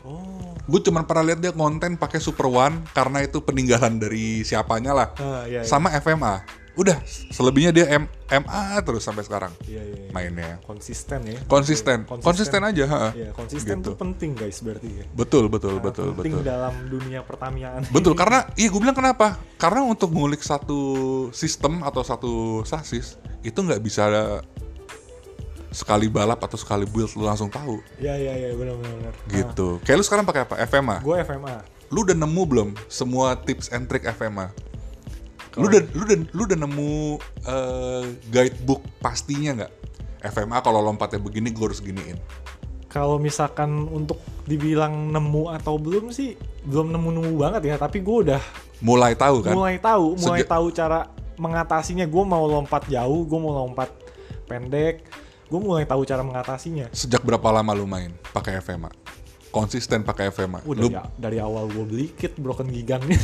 Oh. Gue cuman pernah lihat dia konten pakai Super One karena itu peninggalan dari siapanya lah Ah, iya, iya. sama FMA udah selebihnya dia M MA terus sampai sekarang Iya iya. iya. mainnya Konsisten ya. konsisten konsisten, aja ha. Iya, konsisten Gitu. tuh penting guys berarti ya. betul betul Sangat betul penting betul dalam dunia pertamiaan. Betul, (laughs) karena iya gue bilang kenapa? Karena untuk ngulik satu sistem atau satu sasis itu nggak bisa sekali balap atau sekali build lu langsung tahu Iya iya iya benar benar gitu. Kayak lu sekarang pakai apa? FMA. Gue FMA. Lu udah nemu belum semua tips and trick FMA? Lu udah lu udah lu udah nemu eh, guidebook pastinya nggak? FMA kalau lompatnya begini gue harus giniin. Kalau misalkan untuk dibilang nemu atau belum sih belum nemu-nemu banget ya, tapi gue udah Mulai tahu kan? mulai tahu, mulai Sejak- tahu cara mengatasinya. Gue mau lompat jauh, gue mau lompat pendek, gue mulai tahu cara mengatasinya. Sejak berapa lama lu main pakai FMA? Konsisten pakai FMA. Udah Lu dari, dari awal gue beli kit broken gigangnya.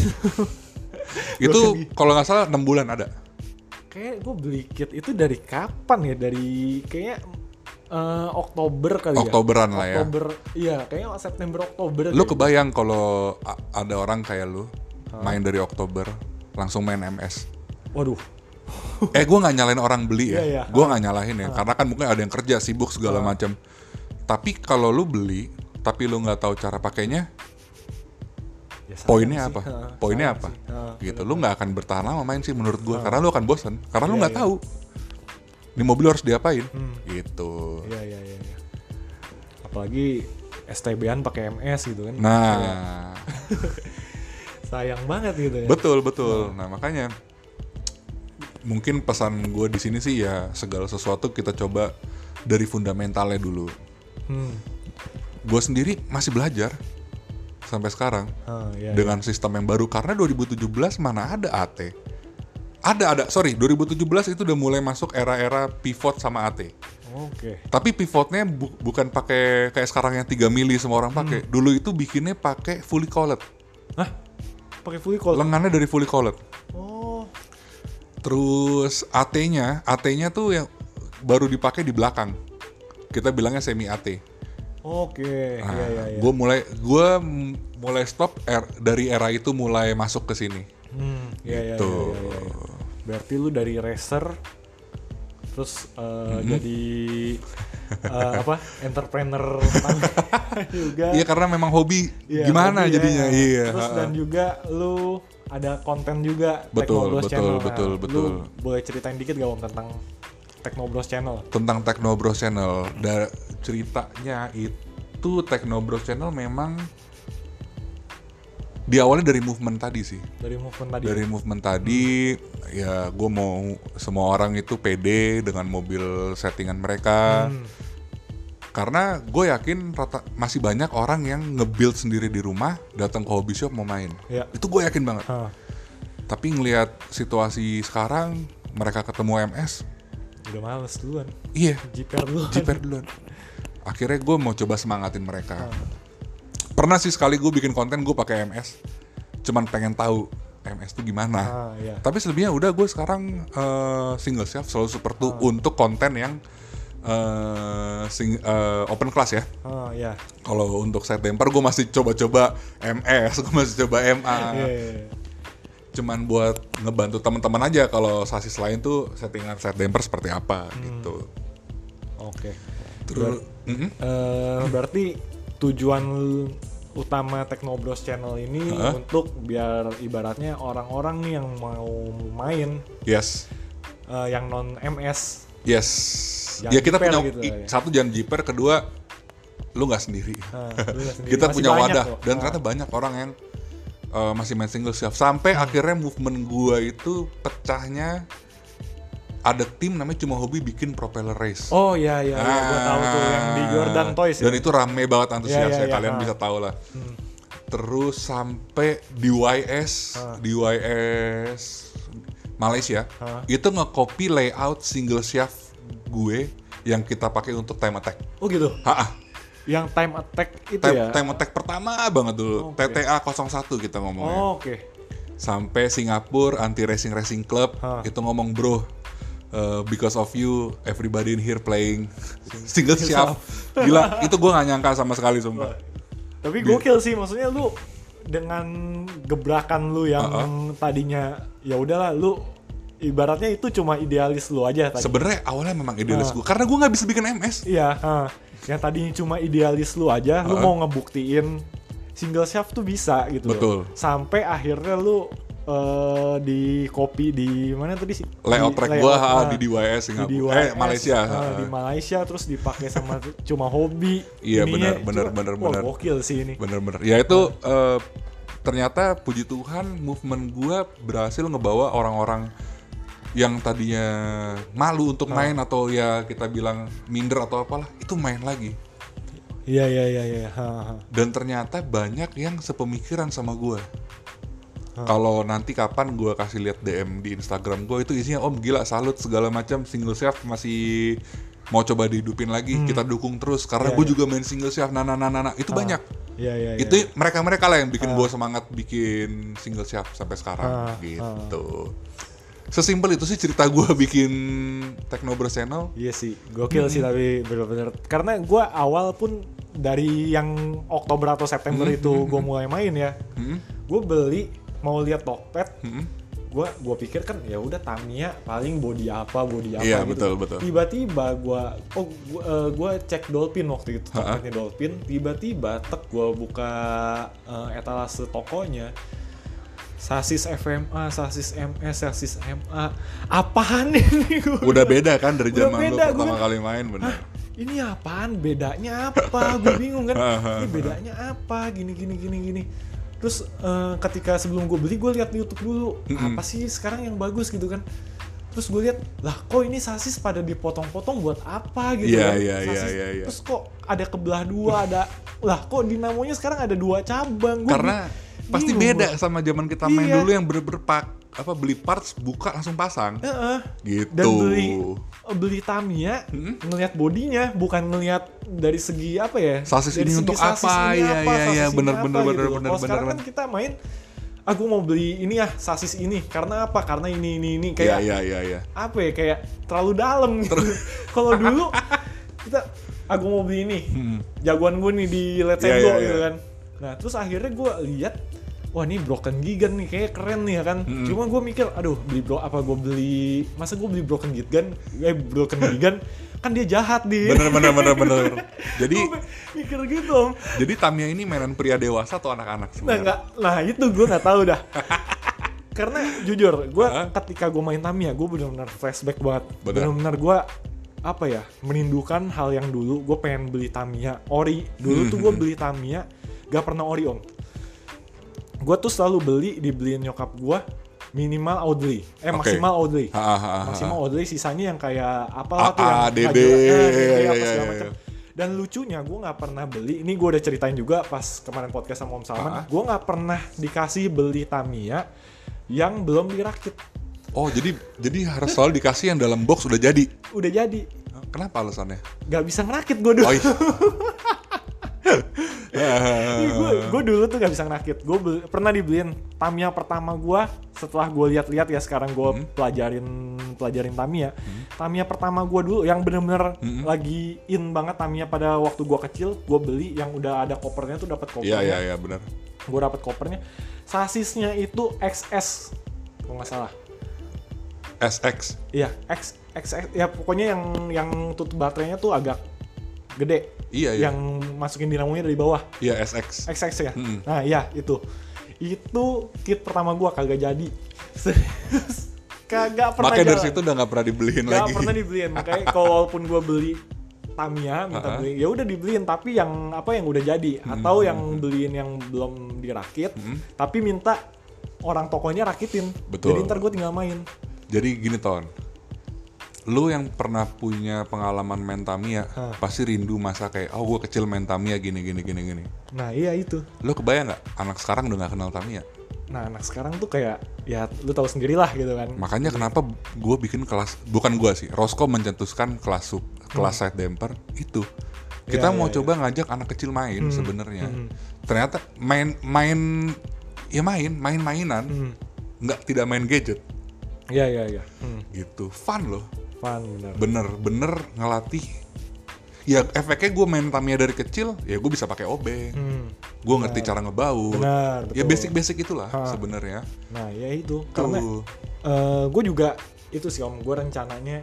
(laughs) itu kalau nggak salah 6 bulan ada. kayak gue beli kit itu dari kapan ya? Dari kayak eh, Oktober kali ya. Oktoberan lah ya. Oktober, iya kayaknya September Oktober. Lu kebayang kalau ada orang kayak lu main dari Oktober langsung main MS. Waduh. Eh gue nggak nyalain orang beli ya, Iya, iya. gue nggak nyalahin ya, karena kan mungkin ada yang kerja sibuk segala macam. Tapi kalau lu beli, tapi lu nggak tahu cara pakainya, Ya, poinnya sih. apa? Ha, Poinnya apa? sih. Ha, Gitu, lu nggak akan bertahan lama main sih menurut gue, karena lu akan bosan, karena lu Iya, nggak iya. tahu. Ini mobil harus diapain? Hmm. Gitu. Iya iya iya. iya. Apalagi STB-an pakai MS gitu kan. Nah, (laughs) Sayang banget gitu ya. betul betul. Nah makanya mungkin pesan gue di sini sih ya segala sesuatu kita coba dari fundamentalnya dulu. Hmm. Gue sendiri masih belajar. sampai sekarang Ah, iya, dengan sistem yang baru karena 2017 mana ada AT. Ada ada, sorry 2017 itu udah mulai masuk era-era pivot sama AT. Oke. Tapi pivotnya bu- bukan pakai kayak sekarang yang 3 mili semua orang pakai. Hmm. Dulu itu bikinnya pakai fully colored. Hah? Pakai fully colored? Lengannya dari fully colored. Oh. Terus AT-nya, AT-nya tuh yang baru dipakai di belakang. Kita bilangnya semi AT. Oke. Nah, Iya iya iya. Gue mulai gue mulai stop er- dari era itu mulai masuk ke sini. Hmm, iya iya Gitu. iya iya. iya. Berarti lu dari racer terus eh, Mm-hmm. jadi (laughs) eh, apa? entrepreneur (laughs) juga. Iya karena memang hobi Iya, gimana hobi ya. jadinya. Iya. Terus dan juga lu ada konten juga Betul, Teknobros betul, Channel. Nah, betul, lu betul. boleh ceritain dikit gak Om tentang Teknobros Channel? tentang Teknobros Channel. Da ceritanya itu Teknobros Channel memang diawali dari movement tadi sih. Dari movement tadi. Dari movement tadi, ya gue mau semua orang itu pede dengan mobil settingan mereka. Hmm. Karena gue yakin rata masih banyak orang yang nge-build sendiri di rumah, datang ke hobby shop mau main. Ya. Itu gue yakin banget. Hah, Tapi ngelihat situasi sekarang, mereka ketemu MS, udah males duluan. iya, Jiper duluan. jiper duluan. Akhirnya gue mau coba semangatin mereka. Pernah sih sekali gue bikin konten gue pakai MS, cuman pengen tahu MS itu gimana. Ah, iya. Tapi selebihnya udah gue sekarang eh, single chef selalu super tuh untuk konten yang eh, sing- eh, open class ya. Ah, iya. Kalau untuk set damper gue masih coba-coba MS, (laughs) gue masih coba MA. Iya, iya, iya. Cuman buat ngebantu teman-teman aja kalau sasis lain tuh settingan set damper seperti apa Hmm. gitu. Oke. Terus Mm-mm. Eh, berarti tujuan utama Teknobros Channel ini Heeh. untuk biar ibaratnya orang-orang nih yang mau main yes. eh, yang non MS Yes. Jangan ya kita punya gitu i- ya. satu jangan jiper, kedua lu nggak sendiri. Nah, lu nggak sendiri. (laughs) kita Masih punya wadah kok. dan Ah. ternyata banyak orang yang uh, masih main single chef sampai Hmm. akhirnya movement gua itu pecahnya ada tim namanya cuma hobi bikin propeller race. Oh iya iya, iya. gue tahu tuh yang di Jordan Toys Dan ya. itu rame banget antusiasnya Iya, iya, iya. kalian Ah. bisa tahu lah. Hmm. Terus sampai di YS, Ah. di YS Malaysia, Ah. itu nge-copy layout single chef gue yang kita pakai untuk time attack. Oh gitu. Ha, Yang time attack itu time, ya. time attack pertama banget dulu, Oke. TTA 01 kita ngomongnya. Oh, Oke. Sampai Singapura Anti Racing Racing Club Hah. itu ngomong bro, uh, because of you everybody in here playing (laughs) single chef. Gila, itu gue gak nyangka sama sekali sumpah. (laughs) Tapi gokil sih maksudnya lu dengan gebrakan lu yang Uh-uh. tadinya ya udahlah lu ibaratnya itu cuma idealis lu aja tadi. Sebenarnya awalnya memang idealis Ah. gue karena gue nggak bisa bikin MS. Iya, ha. yang tadinya cuma idealis lu aja, lu Uh-uh. mau ngebuktiin single chef tuh bisa gitu. loh. Betul. Sampai akhirnya lu eh, di copy di mana tadi sih? Layout Di- track layout, gue ah, di DYS di Singapura, DYS, eh Malaysia. ah, ha. di Malaysia terus dipakai sama (laughs) cuma hobi. Iya, benar, benar, benar, benar. Gokil sih ini. Bener-bener. Ya itu eh, ternyata puji Tuhan movement gue berhasil ngebawa orang-orang yang tadinya malu untuk Ah. main atau ya kita bilang minder atau apalah itu main lagi. Iya iya iya iya. Ha, ha. Dan ternyata banyak yang sepemikiran sama gue. Ah. Kalau nanti kapan gue kasih lihat DM di Instagram gue itu isinya om gila salut segala macam single chef masih mau coba dihidupin lagi kita dukung terus karena Iya, gue iya. juga main single chef nah nah nah nah, nah. itu banyak Iya iya. iya. itu mereka mereka lah yang bikin gue semangat bikin single chef sampai sekarang Ah, gitu sesimpel itu sih cerita gue bikin Technobros channel Iya sih, gokil sih tapi bener-bener karena gue awal pun dari yang Oktober atau September itu gue mulai main ya, Hmm? gue beli mau lihat Tokped, Hmm? gue gua pikir kan ya udah Tamiya paling body apa body apa Iya, gitu. betul, betul. Tiba-tiba gue oh gua, eh, gua cek Dolphin waktu itu. Tokpednya Dolphin, tiba-tiba tek gue buka eh, etalase tokonya sasis FMA, sasis MS, sasis MA, apaan ini? Gua udah beda kan dari zaman lu gua pertama kan- kali main bener Hah? Ini apaan? Bedanya apa? Gue bingung kan. (laughs) Ini bedanya apa? Gini gini gini gini. Terus eh, ketika sebelum gue beli gue lihat di YouTube dulu apa sih sekarang yang bagus gitu kan. terus gue lihat lah kok ini sasis pada dipotong-potong buat apa gitu Iya, kan iya, iya, Sasis- iya, iya. terus kok ada kebelah dua ada lah kok dinamonya sekarang ada dua cabang Gua Karena pasti bingung beda sama zaman kita main Iya. dulu yang bener-bener apa beli parts buka langsung pasang. Heeh. Gitu. dan beli beli Tamiya Hmm? ngelihat bodinya bukan ngelihat dari segi apa ya Sasis dari ini segi untuk sasis apa? ini Iya, apa, sasis iya, ini bener, apa bener, gitu bener, bener, sekarang bener, kan kita main aku mau beli ini ya sasis ini karena apa karena ini ini ini Iya kayak iya iya iya. apa ya kayak terlalu dalam gitu (laughs) kalau dulu kita aku mau beli ini jagoan gue nih di Let's Hmm. Go iya, gitu iya. kan nah terus akhirnya gue lihat wah ini broken gigan nih kayak keren nih ya kan Hmm. cuma gue mikir aduh beli bro apa gue beli masa gue beli broken gigan eh broken gigan kan dia jahat di Bener bener bener bener. (laughs) Jadi Gua mikir gitu om jadi Tamiya ini mainan pria dewasa atau anak-anak nah sebenarnya? nggak nah itu gue nggak tahu dah (laughs) karena jujur gue Hah? ketika gue main Tamiya gue benar-benar flashback banget benar-benar gue apa ya merindukan hal yang dulu gue pengen beli Tamiya ori dulu tuh Hmm. gue beli Tamiya gak pernah ori om gue tuh selalu beli dibeliin nyokap gue minimal Audley eh Oke. maksimal Audley Ha, ha, ha, maksimal Audley sisanya yang kayak apa AA, tuh yang DD, Hajur- eh, DD, iya, apa iya, segala iya, macam. Dan lucunya gue nggak pernah beli. Ini gue udah ceritain juga pas kemarin podcast sama Om Salman. Ah. Gue nggak pernah dikasih beli Tamiya yang belum dirakit. Oh jadi jadi harus selalu dikasih yang dalam box udah jadi. Udah jadi. Kenapa alasannya? Gak bisa ngerakit gue dulu. Oh iya. (laughs) gue dulu tuh gak bisa ngerakit. Gue pernah dibeliin Tamiya pertama gue setelah gue lihat-lihat ya sekarang gue Hmm. pelajarin pelajarin Tamiya. Tamiya pertama gue dulu yang bener-bener Hmm. lagi in banget Tamiya pada waktu gue kecil. Gue beli yang udah ada kopernya tuh dapat kopernya. Iya iya iya benar. gue dapet kopernya sasisnya itu XS kalau nggak salah SX. iya X XS ya pokoknya yang yang tutup baterainya tuh agak gede Iya iya. yang masukin dinamonya dari bawah Iya SX. XX ya Mm. nah iya itu itu kit pertama gua kagak jadi (laughs) Serius. kagak pernah Makanya dari situ udah nggak pernah dibeliin Gak lagi. pernah dibeliin makanya kalau walaupun gue beli Tamiya minta beli ya udah dibeliin tapi yang apa yang udah jadi Hmm. atau yang beliin yang belum dirakit tapi minta orang tokonya rakitin Betul. jadi ntar gue tinggal main Jadi gini ton. Lu yang pernah punya pengalaman main Tamiya Hah. pasti rindu masa kayak oh gue kecil main Tamiya gini gini gini gini. nah iya itu Lu kebayang nggak anak sekarang udah nggak kenal Tamiya? nah anak sekarang tuh kayak ya lu tahu sendirilah gitu kan Makanya kenapa gue bikin kelas bukan gue sih, Rosco mencetuskan kelas sub, kelas side damper itu. Kita Iya, mau iya, coba ngajak anak kecil main sebenarnya. hmm. Ternyata main main ya main main mainan, Hmm. nggak tidak main gadget iya iya iya hmm. gitu. Fun loh, fun bener bener bener ngelatih. Ya efeknya gue main Tamiya dari kecil, ya gue bisa pakai obeng, Hmm. gue ngerti cara ngebaut. benar Ya betul. basic-basic itulah sebenarnya. nah ya itu karena Tuh. gue juga itu sih om gue rencananya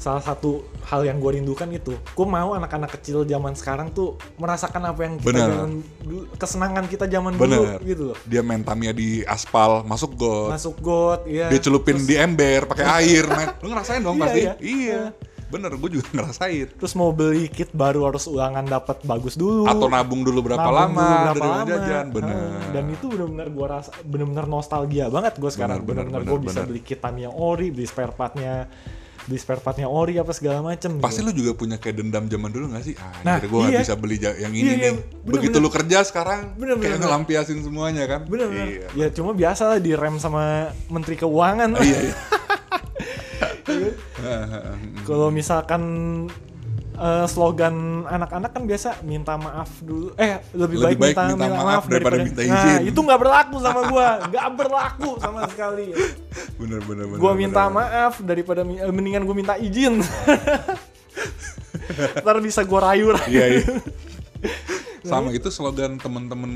salah satu hal yang gue rindukan itu gue mau anak-anak kecil zaman sekarang tuh merasakan apa yang kita Benar. zaman dulu kesenangan kita zaman Bener. dulu gitu loh Dia main Tamiya di aspal, masuk got. masuk got ya dia celupin di ember pakai (laughs) air main lu ngerasain dong Iya, pasti iya. iya bener gue juga ngerasain terus mau beli kit baru harus ulangan dapat bagus dulu atau nabung dulu berapa nabung lama dulu berapa lama. jajan bener Ah, dan itu benar-benar gue rasa benar-benar nostalgia banget gue sekarang Bener, bener, benar-benar gue bener, bisa bener. beli kit Tamiya ori beli spare partnya beli spare partnya ori apa segala macem pasti gitu. lu juga punya kayak dendam zaman dulu gak sih ah Nah, gue gak iya. bisa beli yang ini Iya, iya, nih bener, begitu bener. lu kerja sekarang Bener, kayak bener. ngelampiasin semuanya kan bener-bener iya. ya cuma biasa lah direm sama menteri keuangan iya, iya. (laughs) (laughs) kalau misalkan eh, slogan anak-anak kan biasa minta maaf dulu. Eh lebih, Lebih baik, baik minta, minta minta maaf daripada minta nah izin. itu nggak berlaku sama gua. Nggak berlaku sama sekali. (laughs) Bener bener bener gua minta bener. maaf daripada eh, mendingan gua minta izin. (laughs) Ntar bisa gua rayu rayu iya iya (laughs) sama itu slogan temen-temen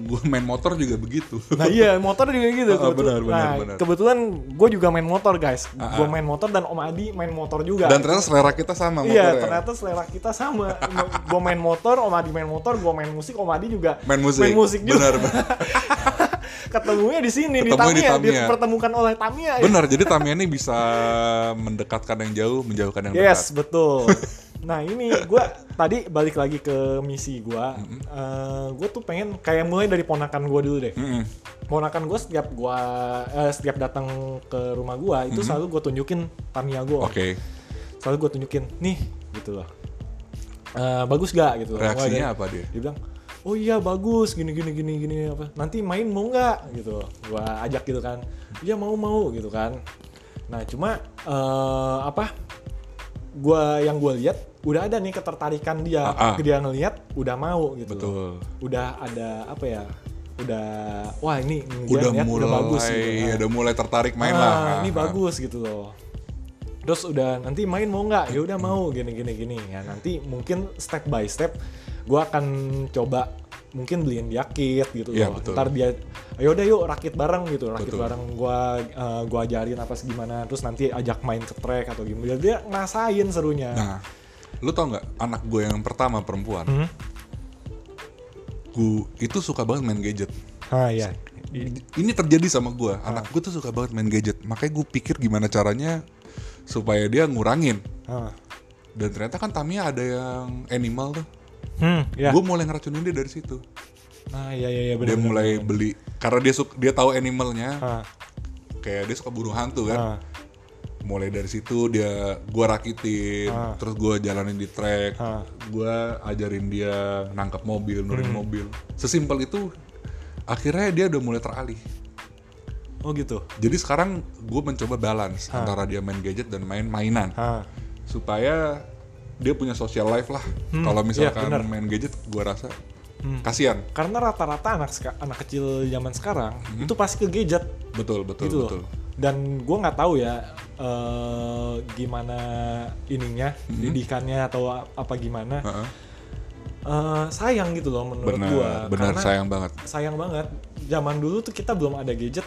gue main motor juga begitu Nah iya motor juga gitu. Kebetulan. benar, benar, nah benar. kebetulan gue juga main motor guys. Ah, Gue main motor dan Om Adi main motor juga. dan ternyata selera kita sama Iya ternyata selera kita sama. gue main motor, Om Adi main motor, gue main musik, Om Adi juga main musik main musik juga. benar benar (laughs) Ketemunya di sini di di Tamiya, Tamiya. dipertemukan oleh Tamiya. ya. Benar, jadi Tamiya ini bisa mendekatkan yang jauh, menjauhkan yang Yes dekat. betul. (laughs) Nah ini gue tadi balik lagi ke misi gue. gue tuh pengen kayak mulai dari ponakan gue dulu deh. Mm-mm. Ponakan gue setiap gua eh, setiap datang ke rumah gue itu selalu gue tunjukin Tamiya gue. Oke. Selalu gue tunjukin nih gitu loh. Eh, bagus gak gitu. loh. Reaksinya dia- apa dia? Dia bilang oh iya bagus gini gini gini gini apa nanti main mau nggak gitu gua ajak gitu kan iya mau mau gitu kan nah cuma eh, apa gua yang gua lihat udah ada nih ketertarikan dia Ah, ah. dia ngelihat udah mau gitu Betul. udah ada apa ya udah wah ini dia Udah ngeliat mulai, bagus gitu ya, Ah. udah mulai tertarik main Ah, lah. ini Ah, bagus gitu loh terus udah nanti main mau nggak ya udah mau gini gini gini ya nanti mungkin step by step gua akan coba mungkin beliin dia kit gitu Iya, loh betul. ntar dia ayo udah yuk rakit bareng gitu rakit Betul. bareng gua eh, gua ajarin apa gimana terus nanti ajak main ke track atau gimana biar dia ngerasain serunya Nah, lu tau nggak anak gue yang pertama perempuan, Hmm? gue itu suka banget main gadget. ah iya Ini terjadi sama gue, anak gue tuh suka banget main gadget. Makanya gue pikir gimana caranya supaya dia ngurangin. Ah. Dan ternyata kan Tamiya ada yang animal tuh. hmm ya Gue mulai ngeracunin dia dari situ. ah iya iya iya dia mulai beli karena dia suka dia tahu animalnya. ah Kayak dia suka burung hantu kan. ah mulai dari situ dia gua rakitin Ah. terus gua jalanin di track Ah. gua ajarin dia nangkap mobil nurin Hmm. mobil sesimpel itu akhirnya dia udah mulai teralih oh gitu jadi sekarang gue mencoba balance Ah. antara dia main gadget dan main mainan ah supaya dia punya social life lah kalau misalkan iya, benar. main gadget gua rasa Hmm. kasihan karena rata-rata anak anak kecil zaman sekarang itu pasti ke gadget betul betul gitu betul loh. Dan gue nggak tahu ya eh, gimana ininya didikannya atau apa gimana. Heeh. Eh, sayang gitu loh menurut benar gue. benar sayang banget sayang banget. Zaman dulu tuh kita belum ada gadget.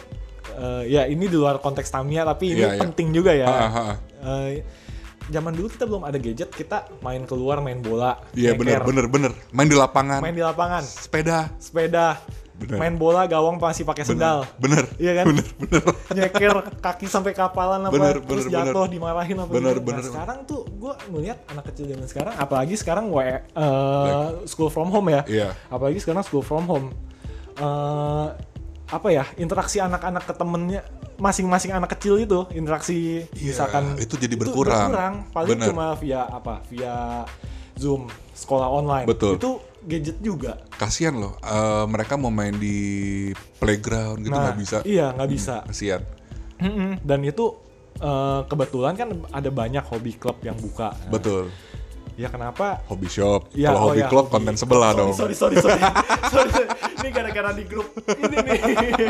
Eh, ya ini di luar konteks Tamiya tapi ini Iya, iya. penting juga ya. Ah, ah, ah. Zaman dulu kita belum ada gadget, kita main keluar main bola. iya benar nyeker, benar benar main di lapangan Main di lapangan, sepeda sepeda, Bener. main bola gawang masih pakai sendal. bener Iya kan? bener bener (laughs) nyeker kaki sampai kapalan apa Bener, terus bener, jatuh dimarahin apa Bener, gitu. bener. Nah, sekarang tuh gue ngeliat anak kecil zaman sekarang apalagi sekarang gue eh, school from home ya. Iya. Apalagi sekarang school from home. Eh, apa ya interaksi anak-anak ke temennya masing-masing anak kecil itu interaksi Iya, misalkan itu jadi berkurang. paling Bener. cuma via apa via zoom sekolah online Betul. itu gadget juga kasihan loh eh, mereka mau main di playground gitu nah nggak bisa iya nggak bisa kasihan. Dan itu eh, kebetulan kan ada banyak hobi klub yang buka. Nah, betul Ya kenapa? hobby shop Ya, kalau oh hobby ya, club hobi. konten sebelah sorry, dong Sorry, sorry, sorry, (laughs) sorry, sorry. Ini gara-gara di grup ini nih.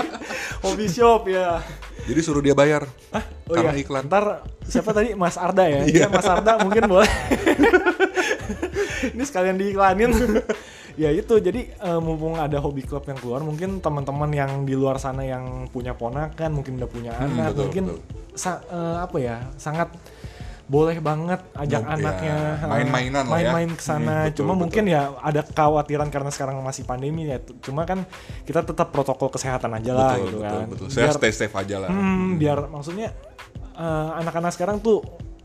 (laughs) hobi shop ya. jadi suruh dia bayar Hah? Oh Karena iya. iklan. Ntar siapa tadi Mas Arda ya? (laughs) Iya. Iya, Mas Arda mungkin boleh. ini sekalian diiklanin. ya itu jadi eh, mumpung ada hobi club yang keluar mungkin teman-teman yang di luar sana yang punya ponakan mungkin udah punya Hmm, anak betul, mungkin betul. sa- eh, apa ya sangat boleh banget ajak ya, anaknya. eh, main-mainan lah ya. main-main ke sana. Hmm, betul, cuma betul. mungkin ya ada kekhawatiran karena sekarang masih pandemi ya. Cuma kan kita tetap protokol kesehatan aja lah betul gitu betul kan. betul. Saya Biar- stay safe aja lah. Hmm, biar maksudnya eh, anak-anak sekarang tuh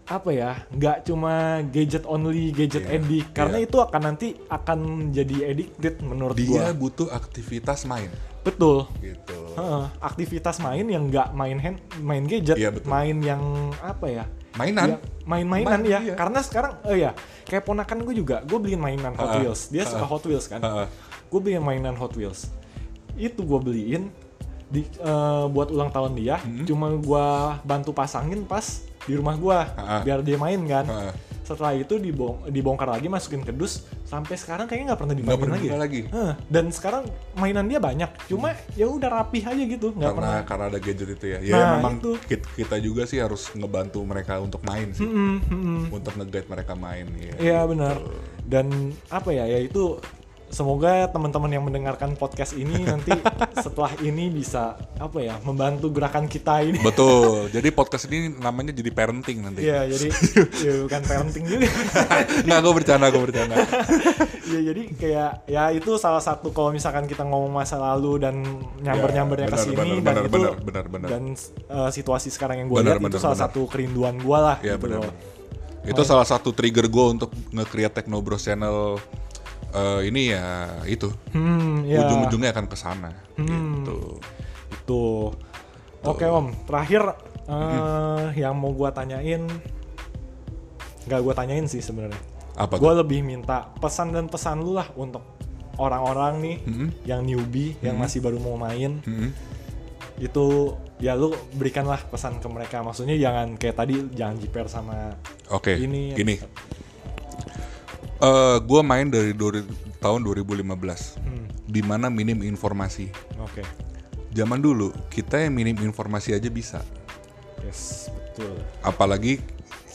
apa ya nggak cuma gadget only gadget Iya, addict. karena iya. itu akan nanti akan jadi addicted menurut dia gua. butuh aktivitas main betul. Gitu. Heeh, aktivitas main yang nggak main hand main gadget Iya, betul. main yang apa ya? Mainan. Ya, main-mainan Main, ya. iya. karena sekarang oh ya kayak ponakan gue juga gue beliin mainan Hot. Wheels. Dia suka. Hot Wheels kan? Gue beliin mainan Hot Wheels. Itu gue beliin di eh, buat ulang tahun dia. Hmm. cuma gue bantu pasangin pas di rumah gue biar dia main kan? Ha-ha. Setelah itu dibong dibongkar lagi masukin ke dus sampai sekarang kayaknya nggak pernah dimainin lagi, buka lagi Heh, dan sekarang mainan dia banyak cuma ya udah rapih aja gitu nggak karena pernah karena ada gadget itu ya ya Nah, memang itu. kit- kita juga sih harus ngebantu mereka untuk main sih Mm-mm, mm-mm. untuk nge-guide mereka main ya Iya benar. Dan apa ya? Ya itu semoga teman-teman yang mendengarkan podcast ini (laughs) nanti setelah ini bisa apa ya membantu gerakan kita ini. betul (laughs) jadi podcast ini namanya jadi parenting nanti Iya jadi (laughs) ya bukan parenting juga. nggak gue bercanda gue bercanda ya jadi kayak ya itu salah satu kalau misalkan kita ngomong masa lalu dan nyamber-nyambernya ke benar, sini dan benar, itu benar, benar, benar. dan uh, situasi sekarang yang gue lihat itu salah benar. satu kerinduan gue lah ya gitu benar loh. Itu salah satu trigger gue untuk nge-create Technobros channel eh, ini ya itu. Hmm, ya. Ujung-ujungnya akan ke sana gitu. Itu. Oke Om, terakhir eh, yang mau gua tanyain, nggak gua tanyain sih sebenarnya. Apa Gue lebih minta pesan dan pesan lu lah untuk orang-orang nih Mm-mm. yang newbie, yang masih baru mau main, Mm-mm. itu ya lu berikanlah pesan ke mereka. Maksudnya jangan kayak tadi jangan jiper sama Oke, Ini- gini. Eh gue main dari dua- tahun 2015, Hmm, di mana minim informasi. oke, Zaman dulu kita yang minim informasi aja bisa, yes betul. apalagi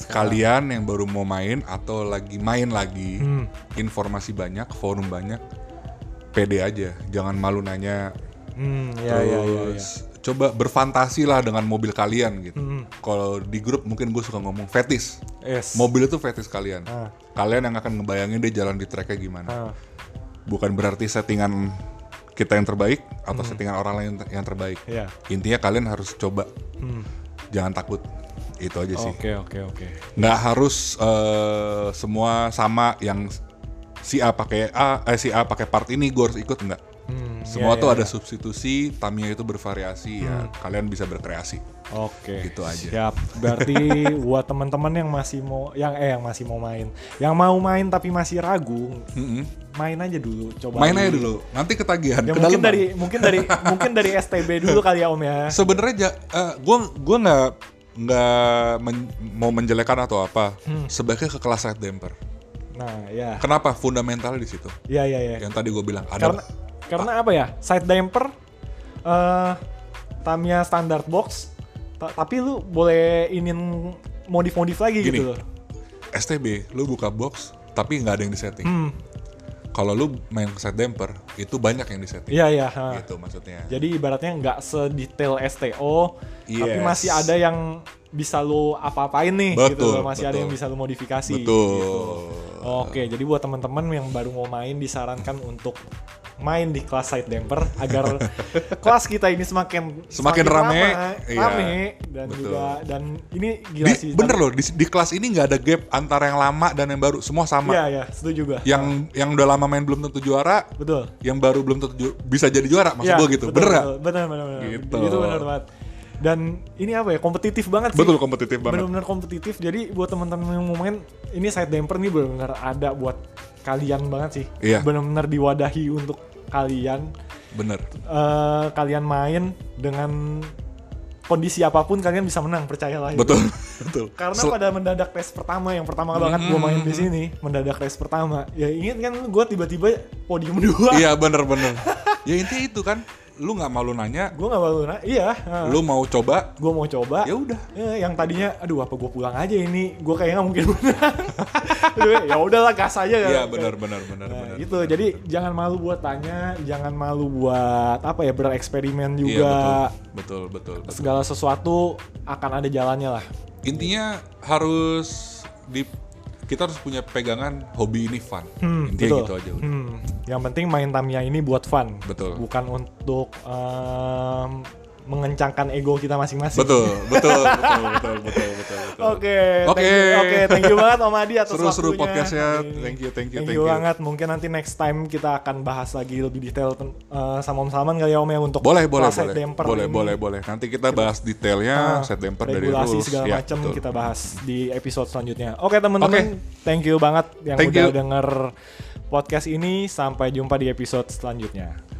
kalian yang baru mau main atau lagi main lagi, Hmm, informasi banyak, forum banyak, pede aja, jangan malu nanya. hmm, ya ya ya. ya. Coba berfantasi lah dengan mobil kalian gitu. Hmm, Kalau di grup mungkin gue suka ngomong fetis. yes. Mobil itu fetis kalian. Ah, Kalian yang akan ngebayangin dia jalan di tracknya gimana. ah, Bukan berarti settingan kita yang terbaik atau Hmm. settingan orang lain yang terbaik. ya. Intinya kalian harus coba, Hmm, jangan takut. Itu aja sih. Oke oke oke. Nggak harus eh, semua sama yang si A pakai A, eh, si A pakai part ini gue harus ikut nggak. Hmm, Semua ya, tuh ya, ada ya. substitusi, Tamiya itu bervariasi ya. Kalian bisa berkreasi. Oke. Gitu aja. Siap. Berarti (laughs) buat teman-teman yang masih mau yang eh yang masih mau main, yang mau main tapi masih ragu, Mm-mm. main aja dulu, coba. Main aja dulu, nanti ketagihan. Ya mungkin dari mungkin dari (laughs) mungkin dari STB dulu kali ya Om ya. Sebenarnya ja, eh, gua gua nggak nggak men- mau menjelekan atau apa. Hmm. Sebaiknya ke kelas damper. Nah, ya. Kenapa? Fundamentalnya di situ. Iya iya iya. Yang tadi gue bilang ada. Karena karena apa ya? Side damper eh Tamiya standard box ta- tapi lu boleh inin modif-modif lagi Gini. gitu loh. STB, lu buka box tapi nggak ada yang disetting. Hmm. Kalau lu main side damper, itu banyak yang disetting. Iya iya. Gitu maksudnya. Jadi ibaratnya nggak sedetail STO, tapi Yes. masih ada yang bisa lo apa-apain nih gitu Betul, loh. Masih ada betul. yang bisa lo modifikasi. Betul. gitu. Oke, jadi buat teman-teman yang baru mau main disarankan untuk main di kelas side damper agar (laughs) kelas kita ini semakin Semakin rame, ramai, iya. rame dan Betul. juga dan ini gila Di, sih. bener loh, di, di kelas ini nggak ada gap antara yang lama dan yang baru. Semua sama. Iya iya, setuju juga. Yang yang udah lama main belum tentu juara, Betul. yang baru belum tentu ju- bisa jadi juara. Maksud Iya, gue gitu. betul, bener betul. Bener bener bener. Gitu. Itu bener banget. Dan ini apa ya kompetitif banget sih. Betul kompetitif banget. benar-benar kompetitif jadi buat teman-teman yang mau main ini side damper nih benar-benar ada buat kalian banget sih Iya. benar-benar diwadahi untuk kalian Bener. Eh, kalian main dengan kondisi apa pun kalian bisa menang percayalah itu. Betul. (laughs) Betul. karena Sel- pada mendadak tes pertama yang pertama banget gue main di sini mendadak tes pertama ya ingat kan gue tiba-tiba podium (laughs) dua Iya bener-bener. ya intinya itu kan, lu nggak malu nanya, gue nggak baru nah iya. Lu mau coba, gue mau coba. Ya udah. Ya, yang tadinya aduh apa gue pulang aja ini? Gue kayaknya nggak mungkin menang (laughs) ya udahlah gas aja kan Iya benar benar benar nah, benar. gitu. jadi jangan malu buat tanya jangan malu buat apa ya bereksperimen Iya juga. betul. Betul betul. betul. segala sesuatu akan ada jalannya lah. Intinya harus di kita harus punya pegangan hobi ini fun. Hmm, Intinya betul. gitu aja udah. Hmm, yang penting main Tamiya ini buat fun Betul. bukan untuk em, mengencangkan ego kita masing-masing Betul, betul, (laughs) betul, betul, betul, betul. Oke, Oke. oke, thank you banget Om Adi atas Seru-seru waktunya. podcastnya. Ini. Thank you, thank you, thank thank you you. banget. Mungkin nanti next time kita akan bahas lagi lebih detail eh, sama Om Salman kali ya Om ya untuk Boleh, boleh, boleh. damper Boleh, ini. boleh, boleh. Nanti kita bahas detailnya Ah, set damper dari regulasi segala Ya, macam kita bahas di episode selanjutnya. Oke teman-teman, thank you banget yang Thank udah you. denger podcast ini. Sampai jumpa di episode selanjutnya.